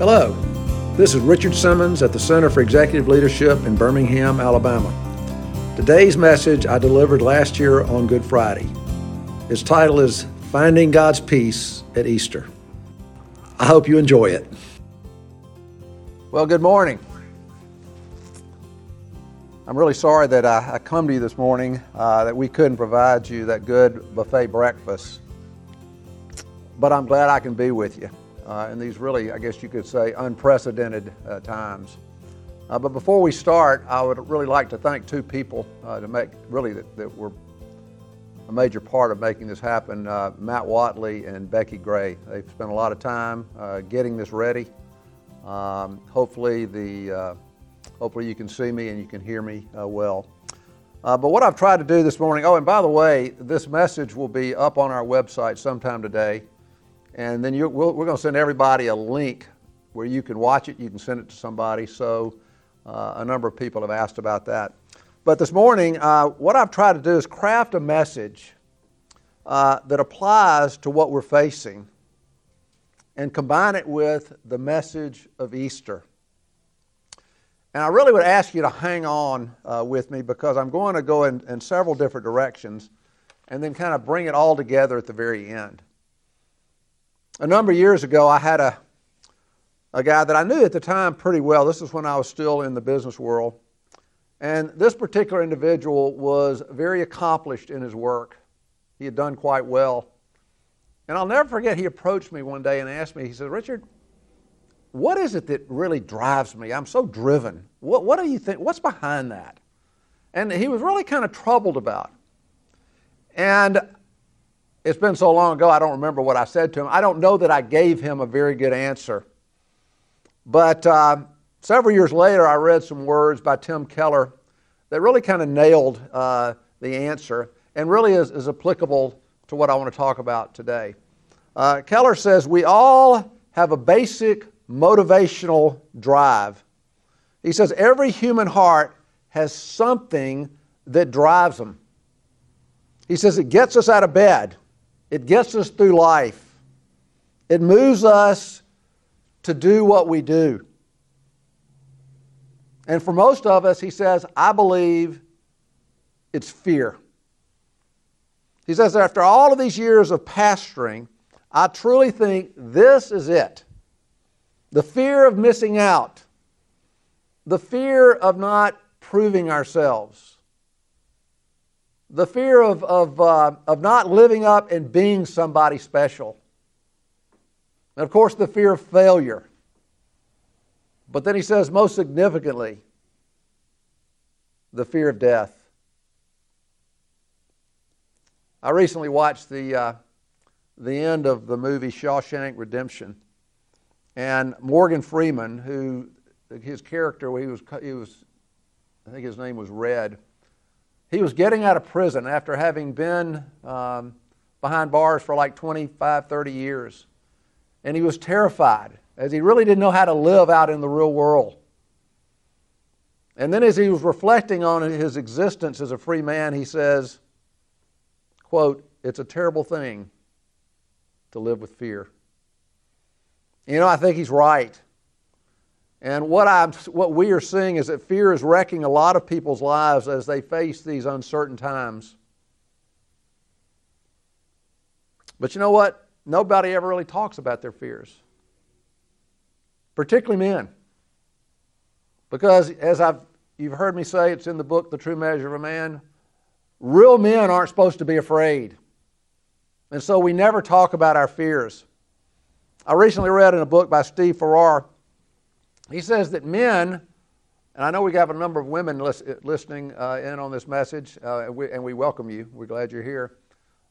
Hello, this is Richard Simmons at the Center for Executive Leadership in Birmingham, Alabama. Today's message I delivered last year on Good Friday. Its title is Finding God's Peace at Easter. I hope you enjoy it. Well, good morning. I'm really sorry that I, I come to you this morning uh, that we couldn't provide you that good buffet breakfast, but I'm glad I can be with you in these really, I guess you could say, unprecedented uh, times. Uh, but before we start, I would really like to thank two people uh, to make really that, that, were a major part of making this happen uh, Matt Watley and Becky Gray. They've spent a lot of time uh, getting this ready. Um, hopefully, the, hopefully, you can see me and you can hear me well. Uh, but what I've tried to do this morning, oh, and by the way, this message will be up on our website sometime today. And then we'll, we're going to send everybody a link where you can watch it. You can send it to somebody. So uh, a number of people have asked about that. But this morning, uh, what I've tried to do is craft a message uh, that applies to what we're facing and combine it with the message of Easter. And I really would ask you to hang on uh, with me because I'm going to go in, in several different directions and then kind of bring it all together at the very end. A number of years ago, I had a, a guy that I knew at the time pretty well. This is when I was still in the business world. And this particular individual was very accomplished in his work. He had done quite well. And I'll never forget, he approached me one day and asked me, he said, Richard, what is it that really drives me? I'm so driven. What, what do you think? What's behind that? And he was really kind of troubled about. And it's been so long ago, I don't remember what I said to him. I don't know that I gave him a very good answer. But uh, several years later, I read some words by Tim Keller that really kind of nailed uh, the answer and really is, is, applicable to what I want to talk about today. Uh, Keller says, We all have a basic motivational drive. He says, Every human heart has something that drives them. He says, It gets us out of bed. It gets us through life. It moves us to do what we do. And for most of us, he says, I believe it's fear. He says, after all of these years of pastoring, I truly think this is it. The fear of missing out, the fear of not proving ourselves, the fear of, of, uh, of not living up and being somebody special. And of course, the fear of failure. But then he says, most significantly, the fear of death. I recently watched the, uh, the end of the movie Shawshank Redemption. And Morgan Freeman, who his character, he was, he was I think his name was Red he was getting out of prison after having been um, behind bars for like 25, 30 years. And he was terrified as he really didn't know how to live out in the real world. And then as he was reflecting on his existence as a free man, he says, quote, it's a terrible thing to live with fear. You know, I think he's right. And what, I'm, what we are seeing is that fear is wrecking a lot of people's lives as they face these uncertain times. But you know what? Nobody ever really talks about their fears, particularly men. Because, as I've, you've heard me say, it's in the book, The True Measure of a Man, real men aren't supposed to be afraid. And so we never talk about our fears. I recently read in a book by Steve Farrar he says that men, and I know we have a number of women listening uh, in on this message, uh, and, we, and, we, welcome you. We're glad you're here.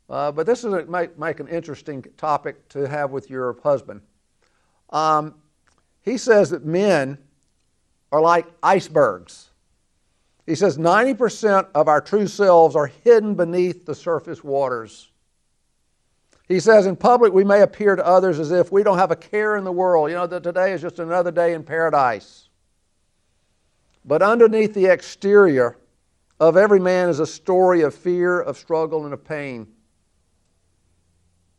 Uh, but this is a, make, make, an interesting topic to have with your husband. Um, he says that men are like icebergs. He says 90% of our true selves are hidden beneath the surface waters. He says, In public, we may appear to others as if we don't have a care in the world. You know, that today is just another day in paradise. But underneath the exterior of every man is a story of fear, of struggle, and of pain.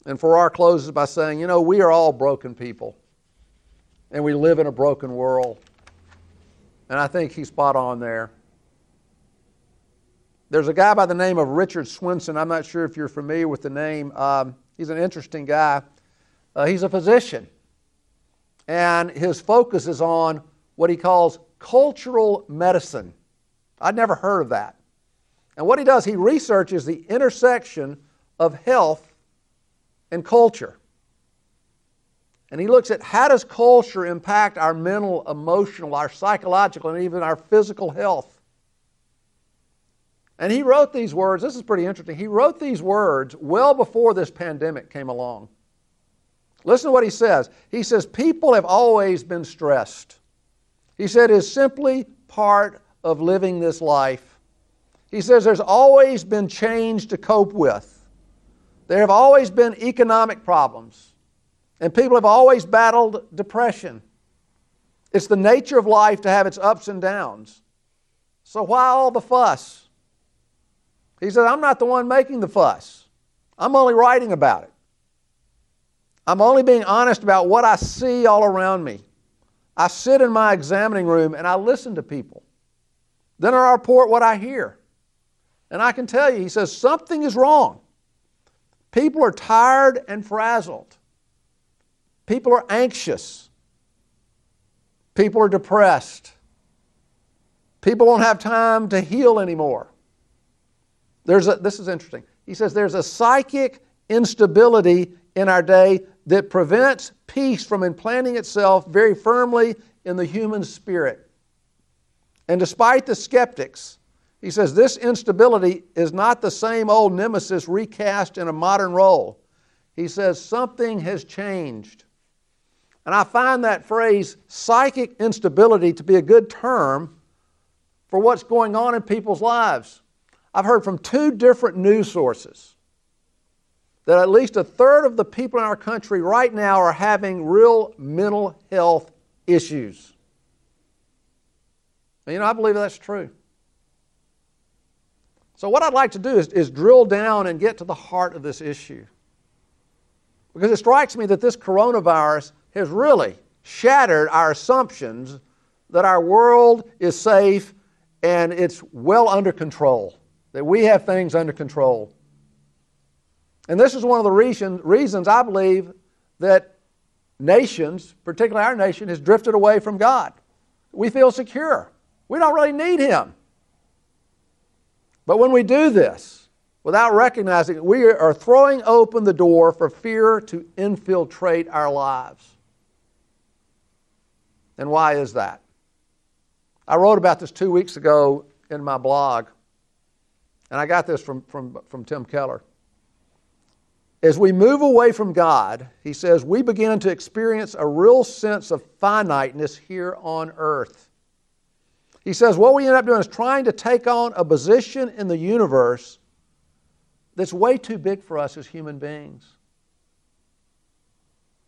And Farrar closes by saying, You know, we are all broken people. and we live in a broken world. And I think he's spot on there. There's a guy by the name of Richard Swenson. I'm not sure if you're familiar with the name. Um, he's an interesting guy. Uh, he's a physician, and his focus is on what he calls cultural medicine. I'd never heard of that. And what he does, he researches the intersection of health and culture. And he looks at how does culture impact our mental, emotional, our psychological, and even our physical health. And he wrote these words. This is pretty interesting. He wrote these words well before this pandemic came along. Listen to what he says. He says, People have always been stressed. He said, It's simply part of living this life. He says, There's always been change to cope with. There have always been economic problems, and people have always battled depression. It's the nature of life to have its ups and downs. So, why all the fuss? He said, I'm not the one making the fuss. I'm only writing about it. I'm only being honest about what I see all around me. I sit in my examining room and I listen to people. Then I report what I hear. And I can tell you, he says, something is wrong. People are tired and frazzled. People are anxious. People are depressed. People don't have time to heal anymore. There's a, this is interesting. He says there's a psychic instability in our day that prevents peace from implanting itself very firmly in the human spirit. And despite the skeptics, he says this instability is not the same old nemesis recast in a modern role. He says something has changed. And I find that phrase, psychic instability, to be a good term for what's going on in people's lives. I've heard from two different news sources that at least a third of the people in our country right now are having real mental health issues. And, you know, I believe that's true. So, what I'd like to do is, is drill down and get to the heart of this issue. Because it strikes me that this coronavirus has really shattered our assumptions that our world is safe and it's well under control, that we have things under control. And this is one of the reason, reasons I believe that nations, particularly our nation, has drifted away from God. We feel secure. We don't really need Him. But when we do this, without recognizing it, we are throwing open the door for fear to infiltrate our lives. And why is that? I wrote about this two weeks ago in my blog, and I got this from, from, from Tim Keller. As we move away from God, he says, we begin to experience a real sense of finiteness here on earth. He says what we end up doing is trying to take on a position in the universe that's way too big for us as human beings.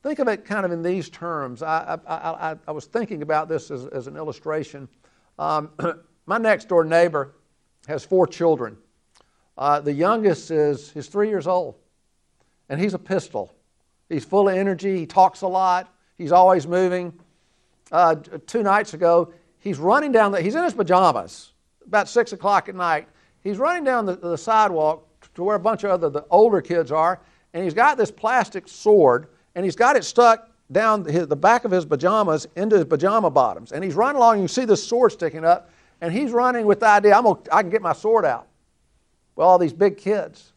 Think of it kind of in these terms. I, I, I, I was thinking about this as, as an illustration. Um, my next door neighbor has four children. Uh, the youngest is he's three years old, and he's a pistol. He's full of energy. He talks a lot. He's always moving. Uh, two nights ago, he's running down the, he's in his pajamas about six o'clock at night. He's running down the, the sidewalk to where a bunch of other the older kids are, and he's got this plastic sword, and he's got it stuck down his, the back of his pajamas into his pajama bottoms. And he's running along, you see this sword sticking up, and he's running with the idea, I'm gonna, I can get my sword out. Well, all these big kids.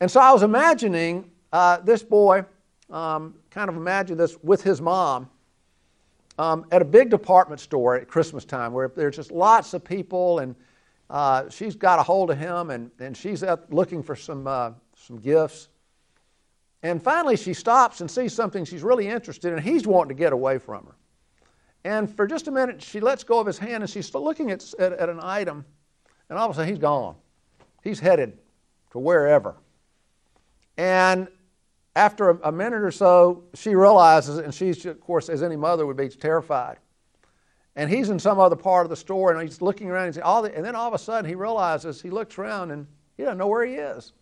And so I was imagining uh, this boy, um, kind of imagine this with his mom, um, at a big department store at Christmas time where there's just lots of people, and uh, she's got a hold of him, and, and she's out looking for some, uh, some gifts. And finally, she stops and sees something she's really interested in, and he's wanting to get away from her. And for just a minute, she lets go of his hand, and she's still looking at, at, at an item, and all of a sudden, he's gone. He's headed to wherever. And after a, minute or so, she realizes, and she's, of course, as any mother would be, terrified. And he's in some other part of the store, and he's looking around, and, all the, and then all of a sudden he realizes, he looks around, and he doesn't know where he is.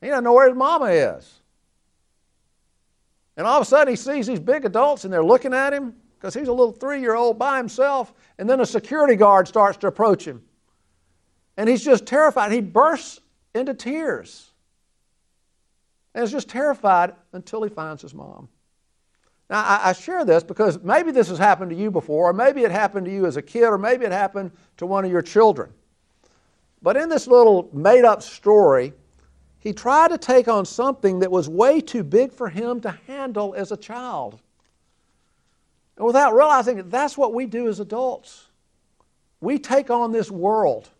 He doesn't know where his mama is. And all of a sudden, he sees these big adults and they're looking at him because he's a little three year old by himself. And then a security guard starts to approach him. And he's just terrified. He bursts into tears. And is just terrified until he finds his mom. Now, I, I, share this because maybe this has happened to you before, or maybe it happened to you as a kid, or maybe it happened to one of your children. But in this little made up story, he tried to take on something that was way too big for him to handle as a child. And without realizing it, that's what we do as adults. We take on this world,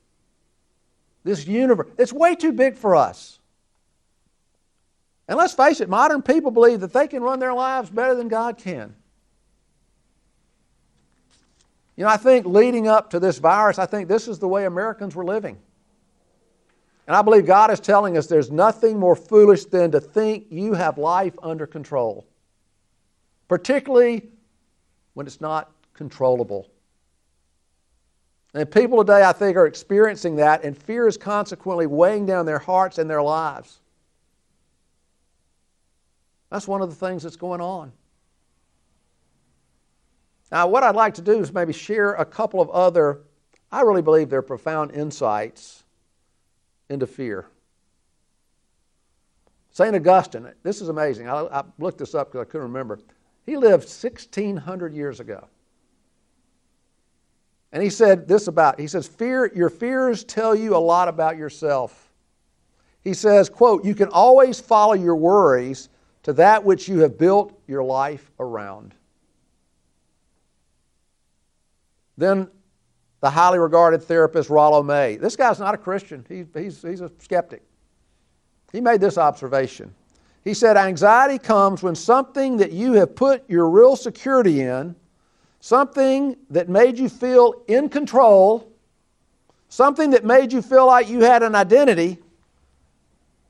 this universe. It's way too big for us. And let's face it, modern people believe that they can run their lives better than God can. You know, I think leading up to this virus, I think this is the way Americans were living. And I believe God is telling us there's nothing more foolish than to think you have life under control, particularly when it's not controllable. And people today, I think, are experiencing that, and fear is consequently weighing down their hearts and their lives. That's one of the things that's going on. Now, what I'd like to do is maybe share a couple of other, I really believe they're profound insights into fear. St. Augustine, this is amazing. I, I looked this up because I couldn't remember. He lived 1,600 years ago. And he said this about, he says, Fear, your fears tell you a lot about yourself. He says, quote, you can always follow your worries to that which you have built your life around. Then the highly regarded therapist Rollo May. This guy's not a Christian, he, he's, he's a skeptic. He made this observation. He said, Anxiety comes when something that you have put your real security in, something that made you feel in control, something that made you feel like you had an identity,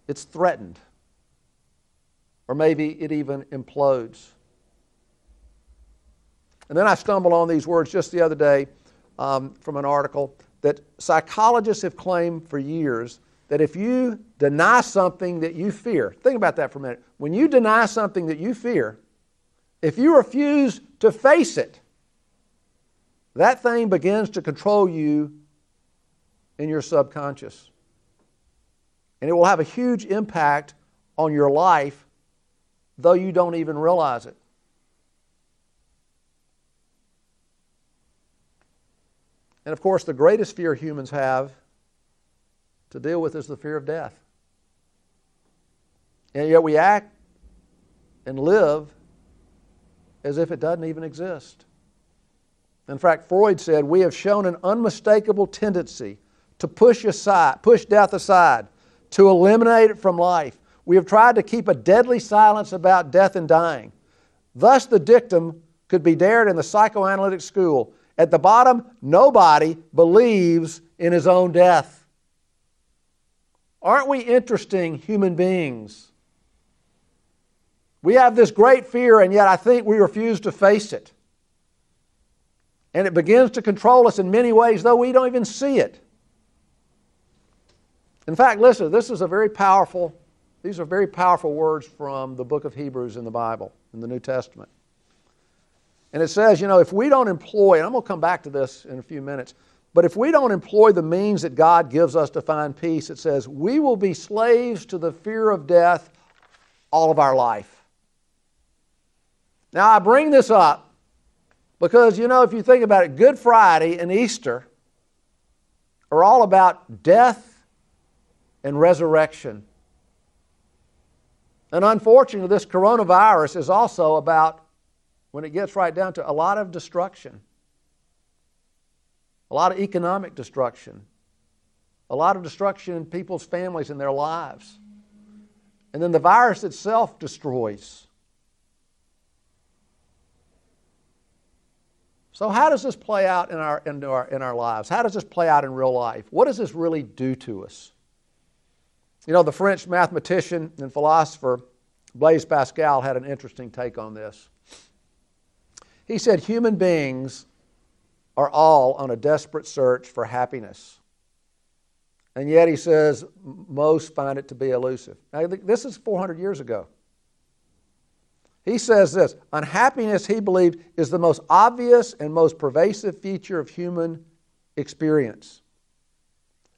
it's threatened or maybe it even implodes. And then I stumbled on these words just the other day um, from an article that psychologists have claimed for years that if you deny something that you fear, think about that for a minute. When you deny something that you fear, if you refuse to face it, that thing begins to control you in your subconscious. And it will have a huge impact on your life though you don't even realize it. And of course, the greatest fear humans have to deal with is the fear of death. And yet we act and live as if it doesn't even exist. In fact, Freud said, We have shown an unmistakable tendency to push aside, push death aside, to eliminate it from life. We have tried to keep a deadly silence about death and dying. Thus, the dictum could be dared in the psychoanalytic school. At the bottom, nobody believes in his own death. Aren't we interesting human beings? We have this great fear, and yet I think we refuse to face it. And it begins to control us in many ways, though we don't even see it. In fact, listen, this is a very powerful these are very powerful words from the book of Hebrews in the Bible, in the New Testament. And it says, you know, if we don't employ, and I'm going to come back to this in a few minutes, but if we don't employ the means that God gives us to find peace, it says, we will be slaves to the fear of death all of our life. Now, I bring this up because, you know, if you think about it, Good Friday and Easter are all about death and resurrection. And unfortunately, this coronavirus is also about, when it gets right down to a lot of destruction, a lot of economic destruction, a lot of destruction in people's families and their lives. And then the virus itself destroys. So, how does this play out in our, in, our, in our lives? How does this play out in real life? What does this really do to us? You know, the French mathematician and philosopher Blaise Pascal had an interesting take on this. He said human beings are all on a desperate search for happiness. And yet, he says, most find it to be elusive. Now, this is 400 years ago. He says this unhappiness, he believed, is the most obvious and most pervasive feature of human experience.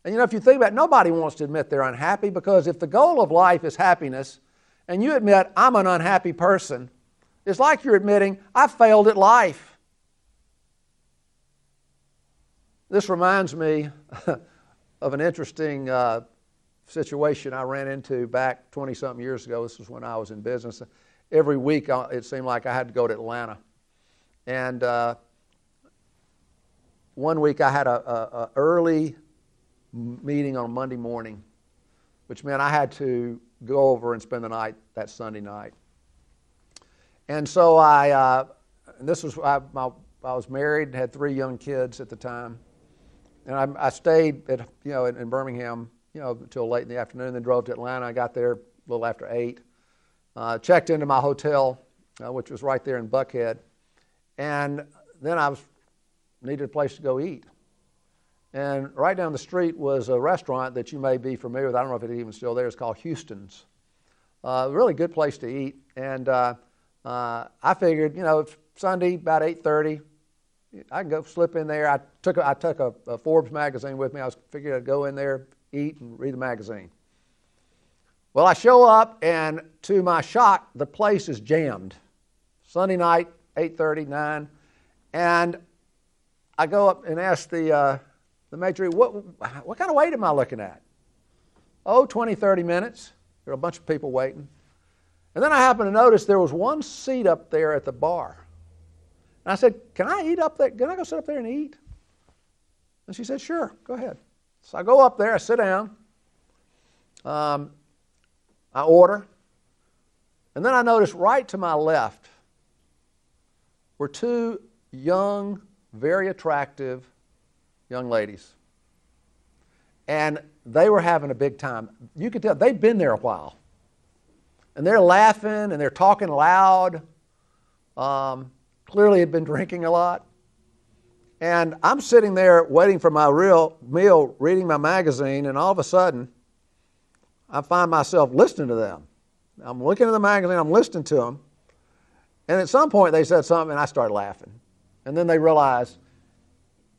And you know, if you think about it, nobody wants to admit they're unhappy because if the goal of life is happiness, and you admit, I'm an unhappy person, it's like you're admitting, I failed at life. This reminds me of an interesting uh, situation I ran into back 20 something years ago. This was when I was in business. Every week uh, it seemed like I had to go to Atlanta. And uh, one week I had a, a, a early meeting on Monday morning, which meant I had to go over and spend the night that Sunday night. And so I, uh, and this was, I, my, I was married, had three young kids at the time. And I, I stayed at, you know, in, in, Birmingham, you know, until late in the afternoon, then drove to Atlanta. I got there a little after 8. Uh, checked into my hotel, uh, which was right there in Buckhead. And then I was needed a place to go eat. And right down the street was a restaurant that you may be familiar with. I don't know if it's even still there. It's called Houston's. Uh, really good place to eat. And uh, uh, I figured, you know, Sunday about 8:30, I can go slip in there. I took a, I took a, a Forbes magazine with me. I was figured I'd go in there, eat, and read the magazine. Well, I show up, and to my shock, the place is jammed. Sunday night, 8:30, 9, and I go up and ask the uh, the maitre, what what kind of wait am I looking at? Oh, 20, 30 minutes. There are a bunch of people waiting. And then I happened to notice there was one seat up there at the bar. And I said, Can I eat up there? Can I go sit up there and eat? And she said, Sure, go ahead. So I go up there, I sit down, um, I order, and then I notice right to my left were two young, very attractive young ladies. And they were having a big time. You could tell they'd been there a while. And they're laughing and they're talking loud. Um, clearly had been drinking a lot. And I'm sitting there waiting for my real meal, reading my magazine, and all of a sudden, I find myself listening to them. I'm looking at the magazine, I'm listening to them. And at some point, they said something, and I started laughing. And then they realized,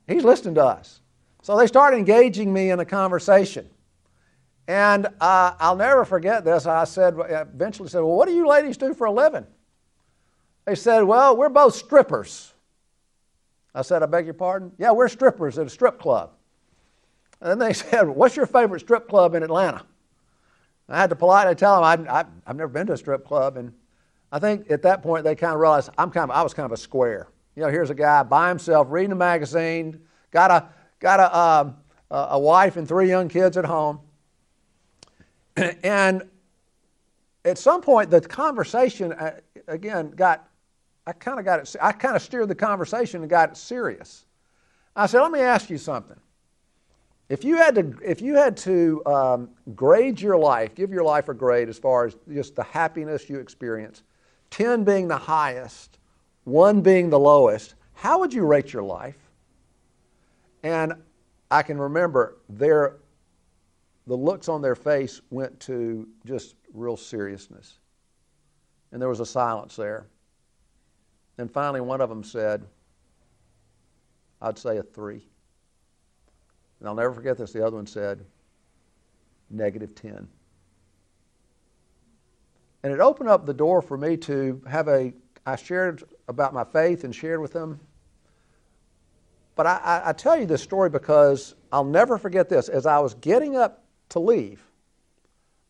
he's listening to us. So they started engaging me in a conversation. And uh, I'll never forget this. I said, eventually said, Well, what do you ladies do for a living? They said, Well, we're both strippers. I said, I beg your pardon? Yeah, we're strippers at a strip club. And then they said, What's your favorite strip club in Atlanta? I had to politely tell them I, have never been to a strip club. And I think at that point they kind of realized I'm kind of, I was kind of a square. You know, here's a guy by himself reading a magazine, got a, got a, um, a wife and three young kids at home. and at some point, the conversation, uh, again, got I kind of got it, I kind of steered the conversation and got it serious. I said, let me ask you something. If you had to, if you had to um, grade your life, give your life a grade as far as just the happiness you experience, 10 being the highest, 1 being the lowest, how would you rate your life? And I can remember their, the looks on their face went to just real seriousness. And there was a silence there. And finally, one of them said, I'd say a three. And I'll never forget this. The other one said, negative 10. And it opened up the door for me to have a, I shared about my faith and shared with them. But I, I, tell you this story because I'll never forget this. As I was getting up to leave,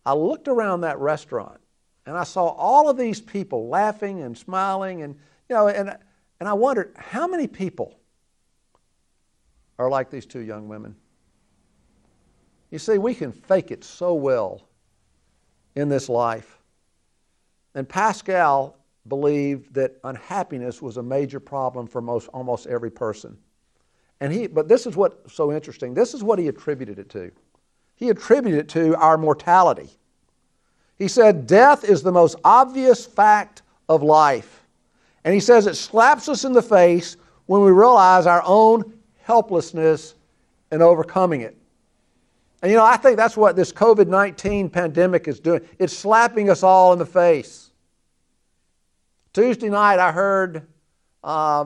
I looked around that restaurant and I saw all of these people laughing and smiling and you know, and, and I wondered how many people are like these two young women? You see, we can fake it so well in this life. And Pascal believed that unhappiness was a major problem for most, almost every person. And he, but this is what's so interesting. This is what he attributed it to. He attributed it to our mortality. He said, Death is the most obvious fact of life. And he says it slaps us in the face when we realize our own helplessness and overcoming it. And you know, I think that's what this COVID 19 pandemic is doing. It's slapping us all in the face. Tuesday night, I heard uh,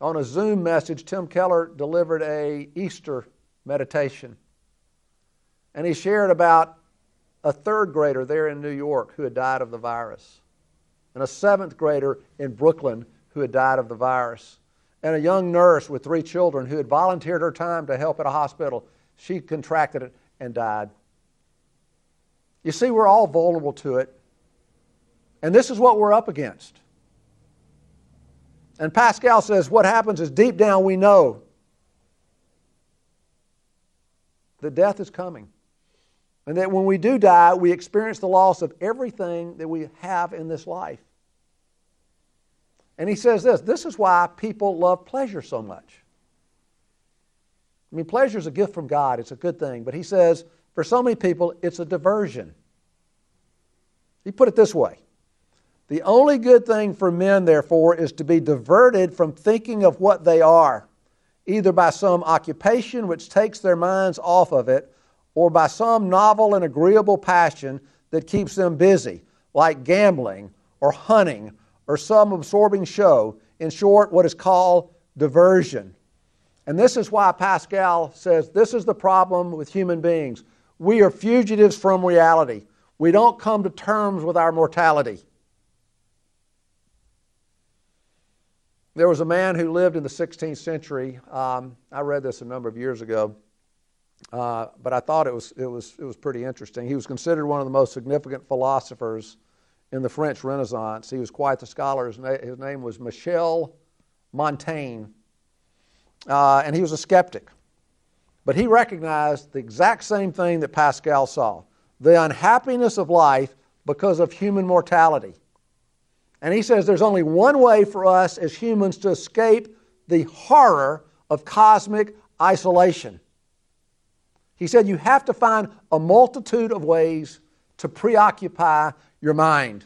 on a Zoom message, Tim Keller delivered a Easter meditation. And he shared about a third grader there in New York who had died of the virus, and a seventh grader in Brooklyn who had died of the virus, and a young nurse with three children who had volunteered her time to help at a hospital. She contracted it and died. You see, we're all vulnerable to it. And this is what we're up against. And Pascal says what happens is deep down we know that death is coming. And that when we do die, we experience the loss of everything that we have in this life. And he says this this is why people love pleasure so much. I mean, pleasure is a gift from God, it's a good thing. But he says, for so many people, it's a diversion. He put it this way The only good thing for men, therefore, is to be diverted from thinking of what they are, either by some occupation which takes their minds off of it or by some novel and agreeable passion that keeps them busy, like gambling or hunting or some absorbing show. In short, what is called diversion. And this is why Pascal says this is the problem with human beings. We are fugitives from reality. We don't come to terms with our mortality. There was a man who lived in the 16th century. Um, I read this a number of years ago. Uh, but I thought it was, it, was, it was pretty interesting. He was considered one of the most significant philosophers in the French Renaissance. He was quite the scholar. His, na- his name was Michel Montaigne, uh, and he was a skeptic. But he recognized the exact same thing that Pascal saw the unhappiness of life because of human mortality. And he says there's only one way for us as humans to escape the horror of cosmic isolation. He said you have to find a multitude of ways to preoccupy your mind.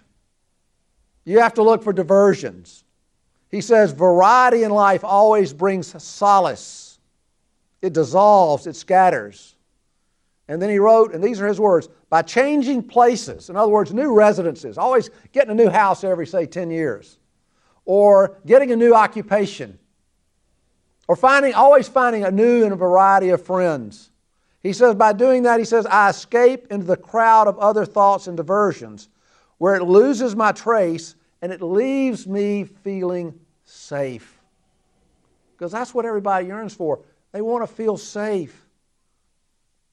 You have to look for diversions. He says variety in life always brings solace, it dissolves, it scatters. And then he wrote, and these are his words by changing places, in other words, new residences, always getting a new house every, say, 10 years, or getting a new occupation, or finding, always finding a new and a variety of friends he says, by doing that, he says, I escape into the crowd of other thoughts and diversions where it loses my trace and it leaves me feeling safe. Because that's what everybody yearns for. They want to feel safe.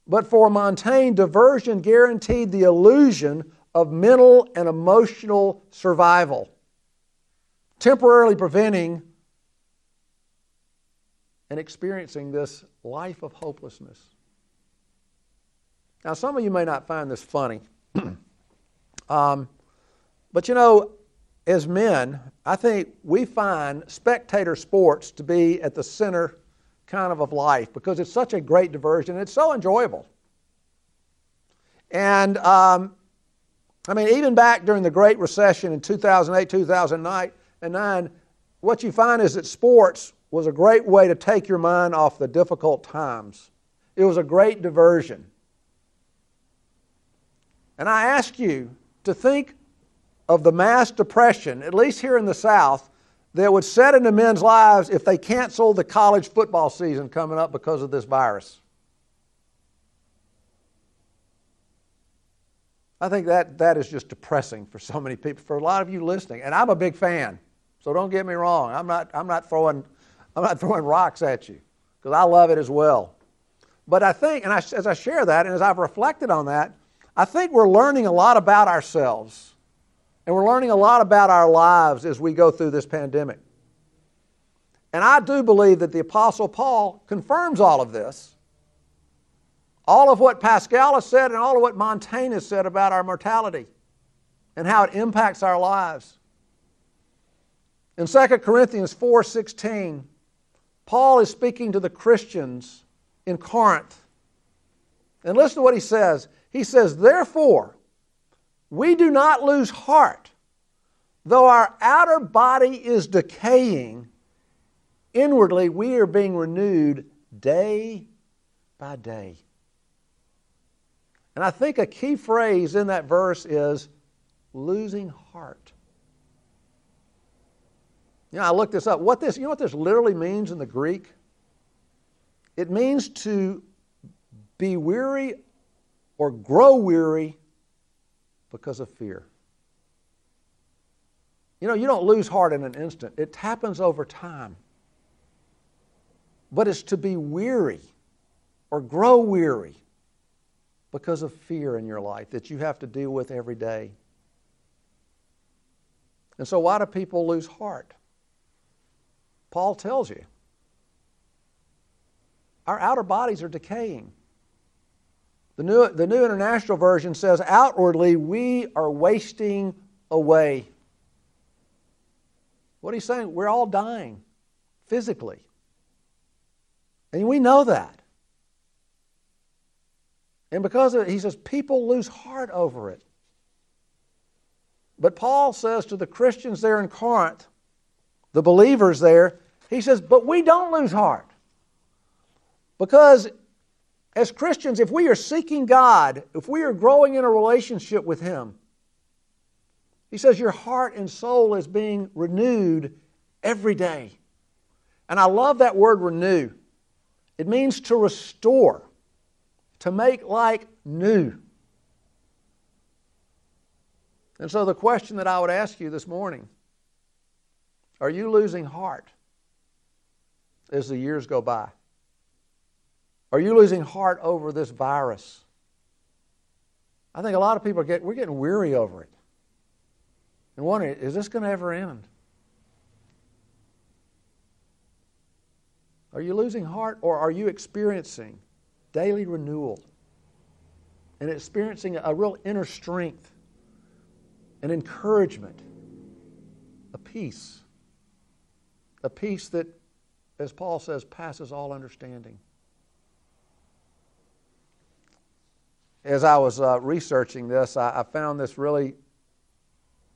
But for Montaigne, diversion guaranteed the illusion of mental and emotional survival, temporarily preventing and experiencing this life of hopelessness. Now, some of you may not find this funny, um, but you know, as men, I think we find spectator sports to be at the center kind of of life because it's such a great diversion. It's so enjoyable. And um, I mean, even back during the Great Recession in 2008, 2009, and 9, what you find is that sports was a great way to take your mind off the difficult times. It was a great diversion. And I ask you to think of the mass depression, at least here in the South, that would set into men's lives if they canceled the college football season coming up because of this virus. I think that, that is just depressing for so many people, for a lot of you listening. And I'm a big fan, so don't get me wrong. I'm not, I'm not, throwing, I'm not throwing rocks at you because I love it as well. But I think, and I, as I share that, and as I've reflected on that, I think we're learning a lot about ourselves and we're learning a lot about our lives as we go through this pandemic. And I do believe that the Apostle Paul confirms all of this. All of what Pascal has said and all of what Montaigne has said about our mortality and how it impacts our lives. In 2 Corinthians 4:16, Paul is speaking to the Christians in Corinth. And listen to what he says. He says, Therefore, we do not lose heart. Though our outer body is decaying, inwardly we are being renewed day by day. And I think a key phrase in that verse is losing heart. You know, I looked this up. What this, you know what this literally means in the Greek? It means to be weary or grow weary because of fear. You know, you don't lose heart in an instant, it happens over time. But it's to be weary or grow weary because of fear in your life that you have to deal with every day. And so, why do people lose heart? Paul tells you our outer bodies are decaying. The New, the New International Version says, outwardly, we are wasting away. What he's saying, we're all dying physically. And we know that. And because of it, he says, people lose heart over it. But Paul says to the Christians there in Corinth, the believers there, he says, but we don't lose heart. Because as Christians, if we are seeking God, if we are growing in a relationship with Him, He says your heart and soul is being renewed every day. And I love that word renew. It means to restore, to make like new. And so, the question that I would ask you this morning are you losing heart as the years go by? Are you losing heart over this virus? I think a lot of people are getting, we're getting weary over it. And wondering, is this going to ever end? Are you losing heart or are you experiencing daily renewal and experiencing a real inner strength, an encouragement, a peace? A peace that, as Paul says, passes all understanding. As I was uh, researching this, I, I, found this really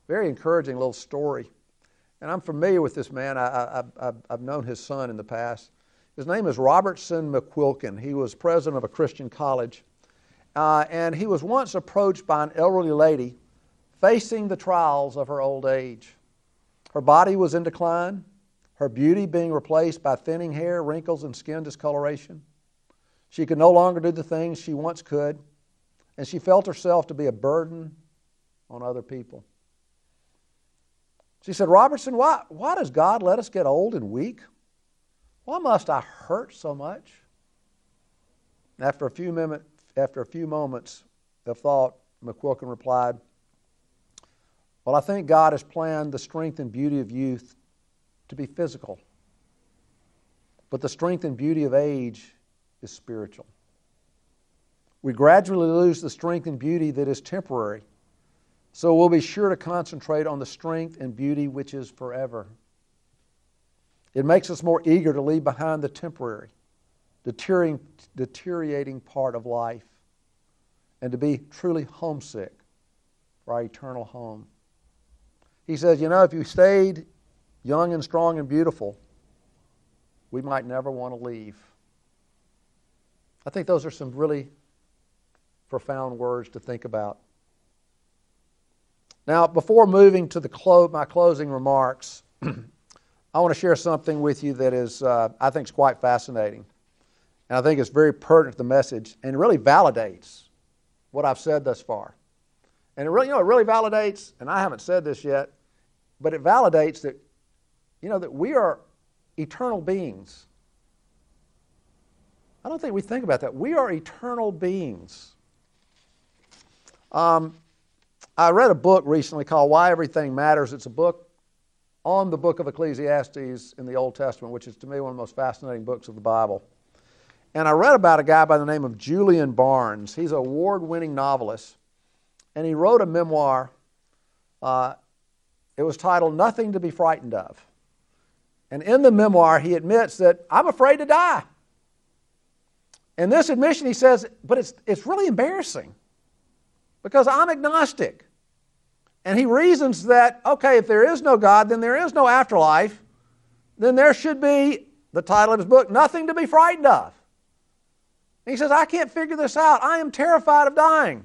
very encouraging little story. And I'm familiar with this man. I, have known his son in the past. His name is Robertson McQuilkin. He was president of a Christian college. Uh, and he was once approached by an elderly lady facing the trials of her old age. Her body was in decline, her beauty being replaced by thinning hair, wrinkles, and skin discoloration. She could no longer do the things she once could and she felt herself to be a burden on other people. She said, Robertson, why, why does God let us get old and weak? Why must I hurt so much? After a few, minute, after a few moments of thought, McQuilkin replied, Well, I think God has planned the strength and beauty of youth to be physical, but the strength and beauty of age is spiritual we gradually lose the strength and beauty that is temporary. So we'll be sure to concentrate on the strength and beauty which is forever. It makes us more eager to leave behind the temporary, deteriorating, part of life and to be truly homesick for our eternal home. He says, You know, if you stayed young and strong and beautiful, we might never want to leave. I think those are some really profound words to think about. Now, before moving to the clo- my closing remarks, I want to share something with you that is, uh, I think, is quite fascinating. And I think it's very pertinent to the message and really validates what I've said thus far. And it really, you know, it really validates, and I haven't said this yet, but it validates that, you know, that we are eternal beings. I don't think we think about that. We are eternal beings. Um, I read a book recently called Why Everything Matters. It's a book on the book of Ecclesiastes in the Old Testament, which is to me one of the most fascinating books of the Bible. And I read about a guy by the name of Julian Barnes. He's an award winning novelist. And he wrote a memoir. Uh, it was titled Nothing to Be Frightened of. And in the memoir, he admits that I'm afraid to die. And this admission, he says, but it's, it's really embarrassing because I'm agnostic. And he reasons that, okay, if there is no God, then there is no afterlife, then there should be, the title of his book, Nothing to be Frightened of. And he says, I can't figure this out. I am terrified of dying.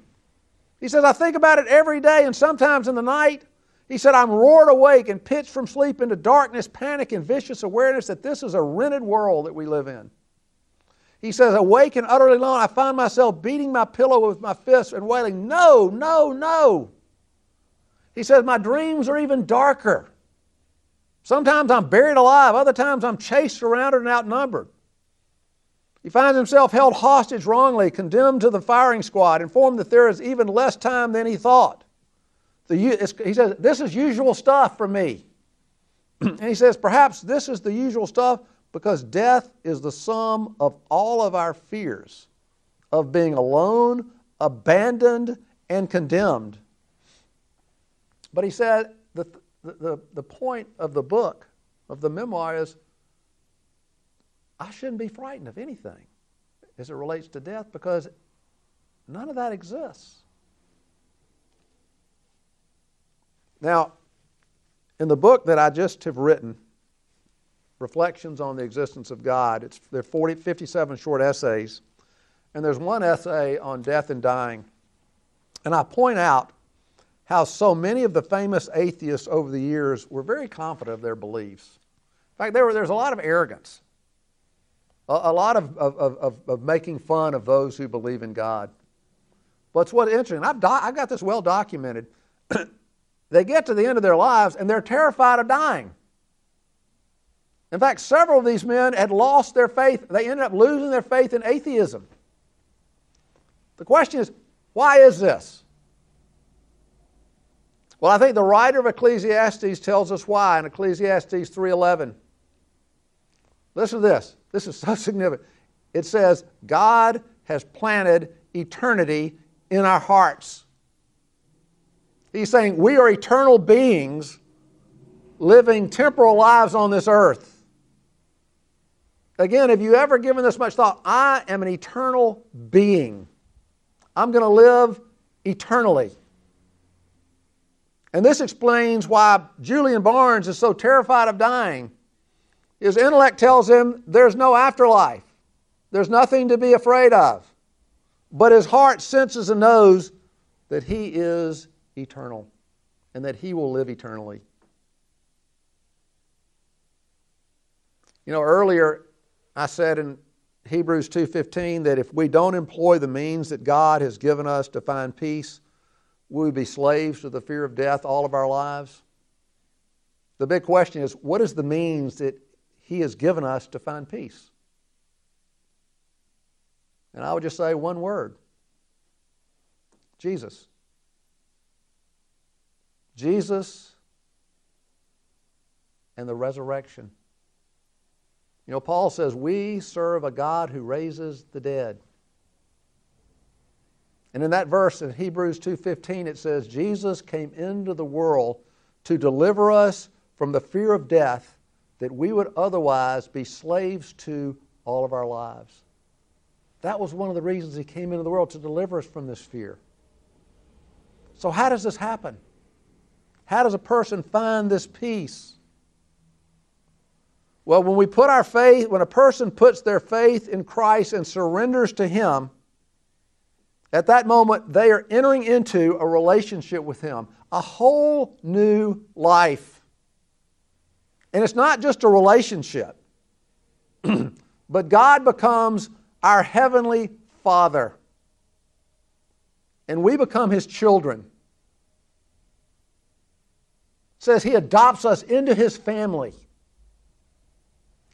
He says, I think about it every day and sometimes in the night, He said, I'm roared awake and pitched from sleep into darkness, panic, and vicious awareness that this is a rented world that we live in. He says, Awake and utterly alone, I find myself beating my pillow with my fists and wailing, No, no, no. He says, My dreams are even darker. Sometimes I'm buried alive, other times I'm chased, surrounded, and outnumbered. He finds himself held hostage wrongly, condemned to the firing squad, informed that there is even less time than he thought. The, he says, This is usual stuff for me. and he says, Perhaps this is the usual stuff because death is the sum of all of our fears of being alone, abandoned, and condemned. But he said, the, the, the point of the book, of the memoir, is I shouldn't be frightened of anything as it relates to death because none of that exists. Now, in the book that I just have written, Reflections on the Existence of God, it's, there are 40, 57 short essays, and there's one essay on death and dying. And I point out how so many of the famous atheists over the years were very confident of their beliefs. In fact, there were, there's a lot of arrogance a, a lot of, of, of, of, making fun of those who believe in God. But what's interesting. I've, do, I've got this well documented. they get to the end of their lives and they're terrified of dying. In fact, several of these men had lost their faith. They ended up losing their faith in atheism. The question is, why is this? Well, I think the writer of Ecclesiastes tells us why in Ecclesiastes 3:11. Listen to this. This is so significant. It says, God has planted eternity in our hearts. He's saying we are eternal beings living temporal lives on this earth. Again, have you ever given this much thought? I am an eternal being. I'm going to live eternally. And this explains why Julian Barnes is so terrified of dying his intellect tells him there's no afterlife, there's nothing to be afraid of. But his heart senses and knows that he is eternal and that he will live eternally. You know, earlier I said in Hebrews 2:15 that if we don't employ the means that God has given us to find peace, we will be slaves to the fear of death all of our lives. The big question is what is the means that he has given us to find peace. And I would just say one word Jesus. Jesus and the resurrection. You know, Paul says, We serve a God who raises the dead. And in that verse in Hebrews 2:15 it says Jesus came into the world to deliver us from the fear of death that we would otherwise be slaves to all of our lives. That was one of the reasons he came into the world to deliver us from this fear. So, how does this happen? How does a person find this peace? Well, when we put our faith, when a person puts their faith in Christ and surrenders to Him, at that moment they are entering into a relationship with Him, a whole new life. And it's not just a relationship, but God becomes our heavenly Father. And we become His children. It says He adopts us into His family.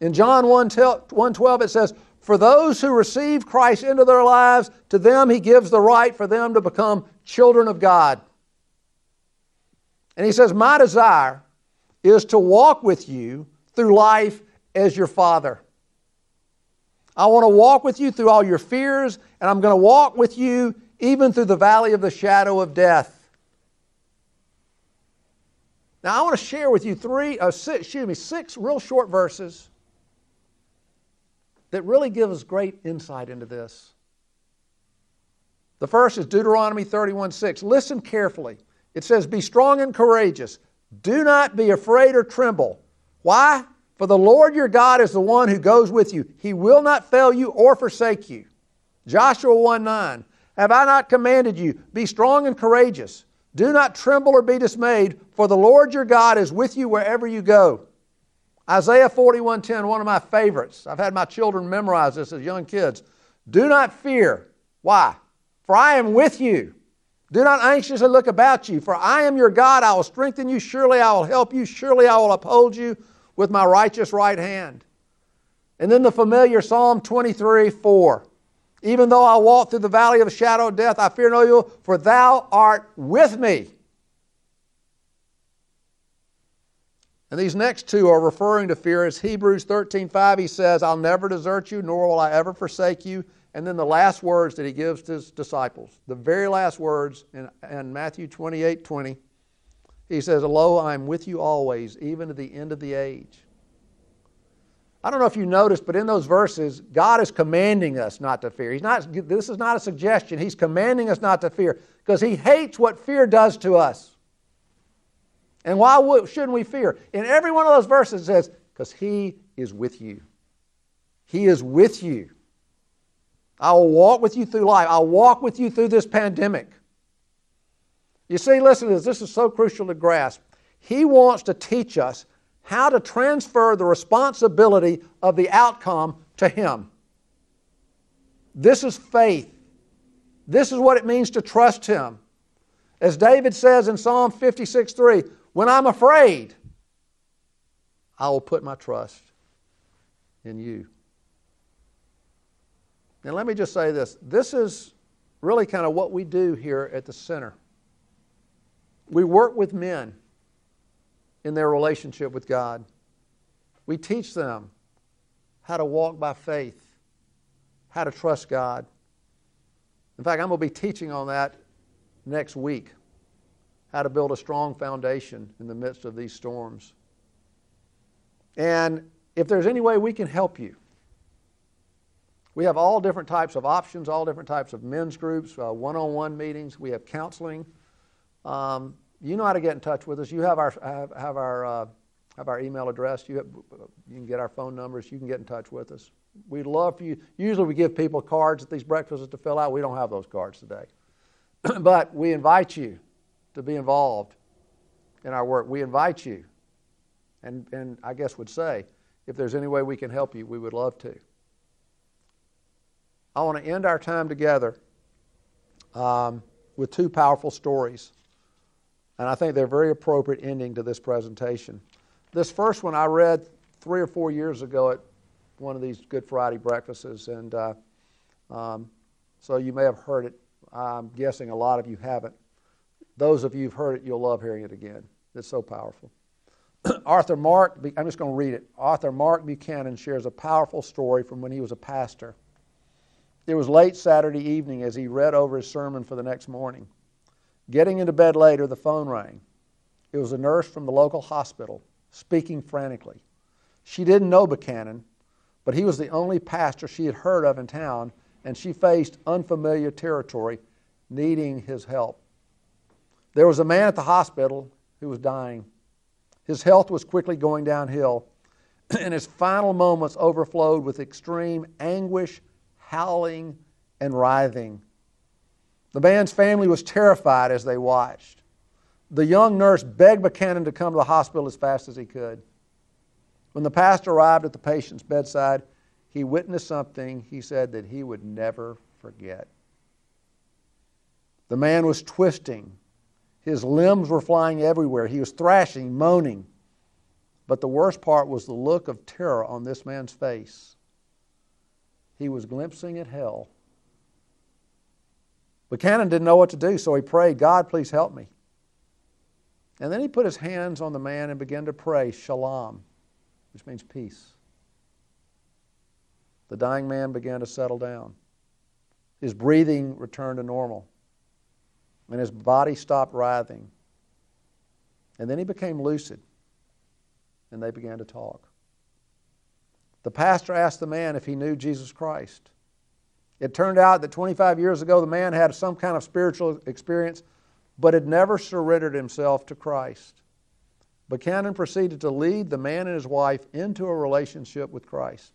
In John 1 12, it says, For those who receive Christ into their lives, to them He gives the right for them to become children of God. And He says, My desire is to walk with you through life as your Father. I want to walk with you through all your fears, and I'm going to walk with you even through the valley of the shadow of death. Now, I want to share with you three, uh, six, excuse me, six real short verses that really give us great insight into this. The first is Deuteronomy 31 6. Listen carefully. It says, Be strong and courageous. Do not be afraid or tremble. Why? For the Lord your God is the one who goes with you. He will not fail you or forsake you. Joshua 1 9. Have I not commanded you? Be strong and courageous. Do not tremble or be dismayed, for the Lord your God is with you wherever you go. Isaiah 41:10, one of my favorites. I've had my children memorize this as young kids. Do not fear. Why? For I am with you. Do not anxiously look about you, for I am your God. I will strengthen you. Surely I will help you. Surely I will uphold you with my righteous right hand. And then the familiar Psalm 23 4. Even though I walk through the valley of the shadow of death, I fear no evil, for thou art with me. And these next two are referring to fear. As Hebrews 13 5, he says, I'll never desert you, nor will I ever forsake you. And then the last words that he gives to his disciples, the very last words in, in Matthew 28 20, he says, Lo, I am with you always, even to the end of the age. I don't know if you noticed, but in those verses, God is commanding us not to fear. He's not, this is not a suggestion. He's commanding us not to fear because He hates what fear does to us. And why shouldn't we fear? In every one of those verses, it says, because He is with you. He is with you. I will walk with you through life. I'll walk with you through this pandemic. You see, listen to this. This is so crucial to grasp. He wants to teach us how to transfer the responsibility of the outcome to Him. This is faith. This is what it means to trust Him. As David says in Psalm 56 3, when I'm afraid, I will put my trust in you. And let me just say this this is really kind of what we do here at the center. We work with men in their relationship with God. We teach them how to walk by faith, how to trust God. In fact, I'm going to be teaching on that next week how to build a strong foundation in the midst of these storms. And if there's any way we can help you, we have all different types of options, all different types of men's groups, one on one meetings, we have counseling. Um, you know how to get in touch with us. You have our, have, have our, uh, have our email address. You, have, you can get our phone numbers. You can get in touch with us. We'd love for you. Usually we give people cards at these breakfasts to fill out. We don't have those cards today. but we invite you to be involved in our work. We invite you, and, and I guess would say, if there's any way we can help you, we would love to. I want to end our time together um, with two powerful stories. And I think they're very appropriate ending to this presentation. This first one I read three or four years ago at one of these Good Friday breakfasts, and uh, um, so you may have heard it. I'm guessing a lot of you haven't. Those of you who've heard it, you'll love hearing it again. It's so powerful. Author Mark, I'm just going to read it. Author Mark Buchanan shares a powerful story from when he was a pastor. It was late Saturday evening as he read over his sermon for the next morning. Getting into bed later, the phone rang. It was a nurse from the local hospital speaking frantically. She didn't know Buchanan, but he was the only pastor she had heard of in town, and she faced unfamiliar territory, needing his help. There was a man at the hospital who was dying. His health was quickly going downhill, and his final moments overflowed with extreme anguish, howling, and writhing. The man's family was terrified as they watched. The young nurse begged Buchanan to come to the hospital as fast as he could. When the pastor arrived at the patient's bedside, he witnessed something he said that he would never forget. The man was twisting. His limbs were flying everywhere. He was thrashing, moaning. But the worst part was the look of terror on this man's face. He was glimpsing at hell Buchanan didn't know what to do, so he prayed, God, please help me. And then he put his hands on the man and began to pray, Shalom, which means peace. The dying man began to settle down. His breathing returned to normal, and his body stopped writhing. And then he became lucid, and they began to talk. The pastor asked the man if he knew Jesus Christ. It turned out that 25 years ago, the man had some kind of spiritual experience, but had never surrendered himself to Christ. Buchanan proceeded to lead the man and his wife into a relationship with Christ.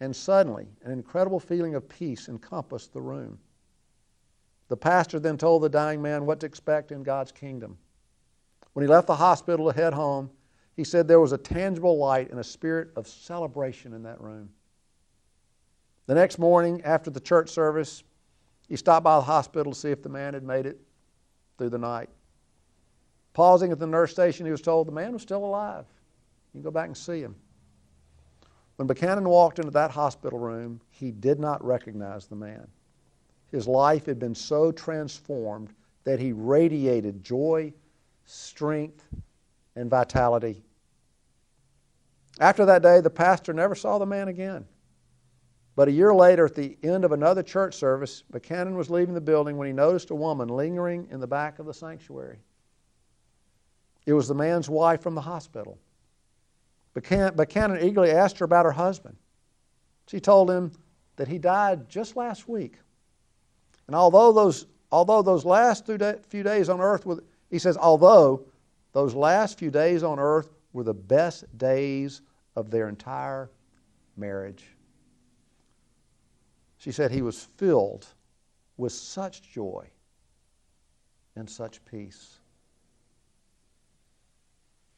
And suddenly, an incredible feeling of peace encompassed the room. The pastor then told the dying man what to expect in God's kingdom. When he left the hospital to head home, he said there was a tangible light and a spirit of celebration in that room. The next morning, after the church service, he stopped by the hospital to see if the man had made it through the night. Pausing at the nurse station, he was told the man was still alive. You can go back and see him. When Buchanan walked into that hospital room, he did not recognize the man. His life had been so transformed that he radiated joy, strength, and vitality. After that day, the pastor never saw the man again. But a year later, at the end of another church service, Buchanan was leaving the building when he noticed a woman lingering in the back of the sanctuary. It was the man's wife from the hospital. Buchanan eagerly asked her about her husband. She told him that he died just last week. And although those, although those last few days on earth, were, he says, although those last few days on earth were the best days of their entire marriage. She said he was filled with such joy and such peace.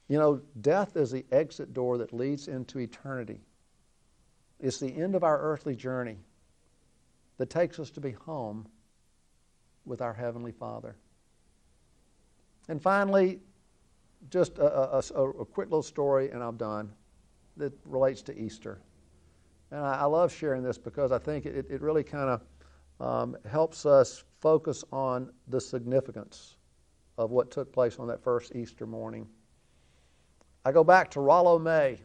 You know, death is the exit door that leads into eternity. It's the end of our earthly journey that takes us to be home with our Heavenly Father. And finally, just a, a, a, quick little story, and I'm done, that relates to Easter. And I, I love sharing this because I think it, it really kind of um, helps us focus on the significance of what took place on that first Easter morning. I go back to Rollo May,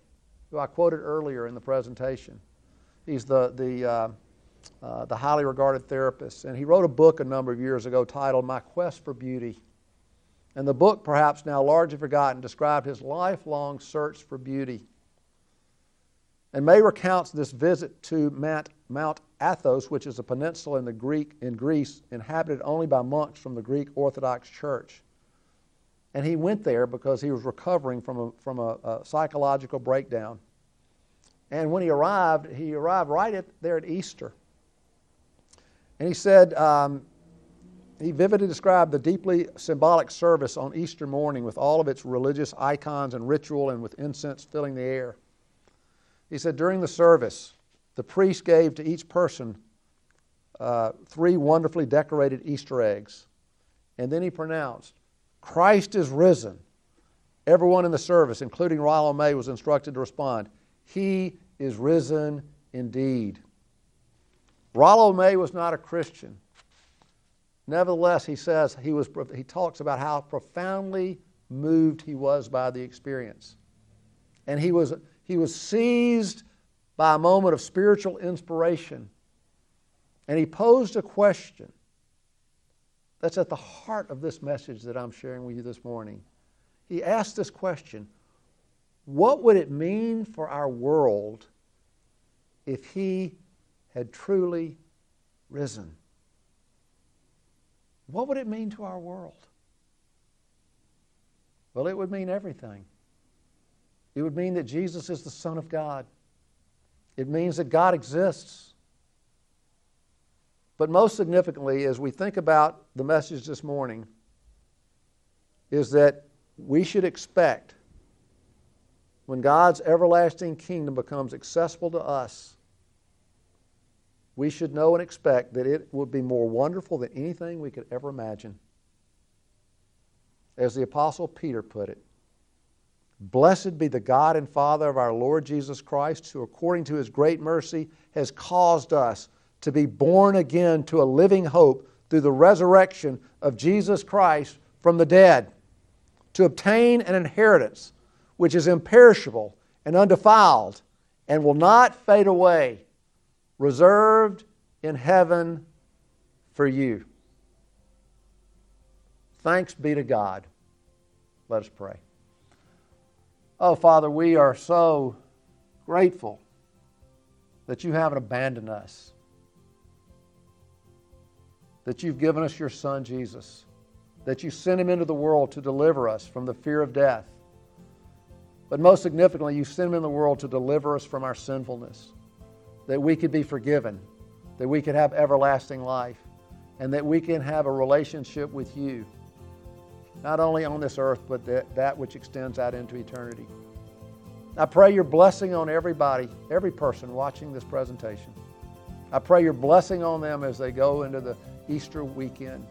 who I quoted earlier in the presentation. He's the, the, uh, uh, the highly regarded therapist, and he wrote a book a number of years ago titled My Quest for Beauty. And the book, perhaps now largely forgotten, described his lifelong search for beauty. And May recounts this visit to Mount, Mount Athos, which is a peninsula in, the Greek, in Greece inhabited only by monks from the Greek Orthodox Church. And he went there because he was recovering from a, from a, a psychological breakdown. And when he arrived, he arrived right at, there at Easter. And he said, um, he vividly described the deeply symbolic service on Easter morning with all of its religious icons and ritual and with incense filling the air. He said, During the service, the priest gave to each person uh, three wonderfully decorated Easter eggs. And then he pronounced, Christ is risen. Everyone in the service, including Rollo May, was instructed to respond, He is risen indeed. Rollo May was not a Christian. Nevertheless, he says he, was, he talks about how profoundly moved he was by the experience. And he was he was seized by a moment of spiritual inspiration. And he posed a question that's at the heart of this message that I'm sharing with you this morning. He asked this question What would it mean for our world if he had truly risen? What would it mean to our world? Well, it would mean everything. It would mean that Jesus is the Son of God. It means that God exists. But most significantly, as we think about the message this morning, is that we should expect when God's everlasting kingdom becomes accessible to us, we should know and expect that it will be more wonderful than anything we could ever imagine. As the Apostle Peter put it, Blessed be the God and Father of our Lord Jesus Christ, who according to his great mercy has caused us to be born again to a living hope through the resurrection of Jesus Christ from the dead, to obtain an inheritance which is imperishable and undefiled and will not fade away, reserved in heaven for you. Thanks be to God. Let us pray. Oh, Father, we are so grateful that you haven't abandoned us, that you've given us your Son, Jesus, that you sent him into the world to deliver us from the fear of death. But most significantly, you sent him in the world to deliver us from our sinfulness, that we could be forgiven, that we could have everlasting life, and that we can have a relationship with you, not only on this earth, but that, that which extends out into eternity. I pray your blessing on everybody, every person watching this presentation. I pray your blessing on them as they go into the Easter weekend.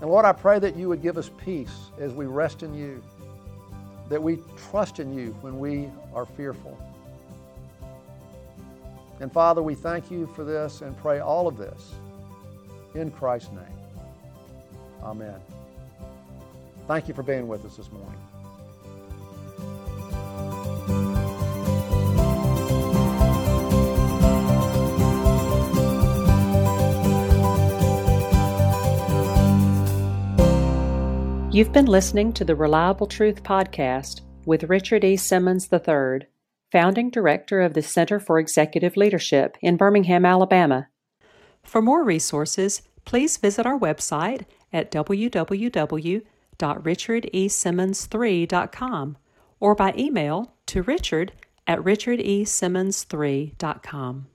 And Lord, I pray that you would give us peace as we rest in you, that we trust in you when we are fearful. And Father, we thank you for this and pray all of this in Christ's name. Amen. Thank you for being with us this morning. You've been listening to the Reliable Truth Podcast with Richard E. Simmons III, founding director of the Center for Executive Leadership in Birmingham, Alabama. For more resources, please visit our website at www.richardesimmons3.com or by email to richard at richardesimmons3.com.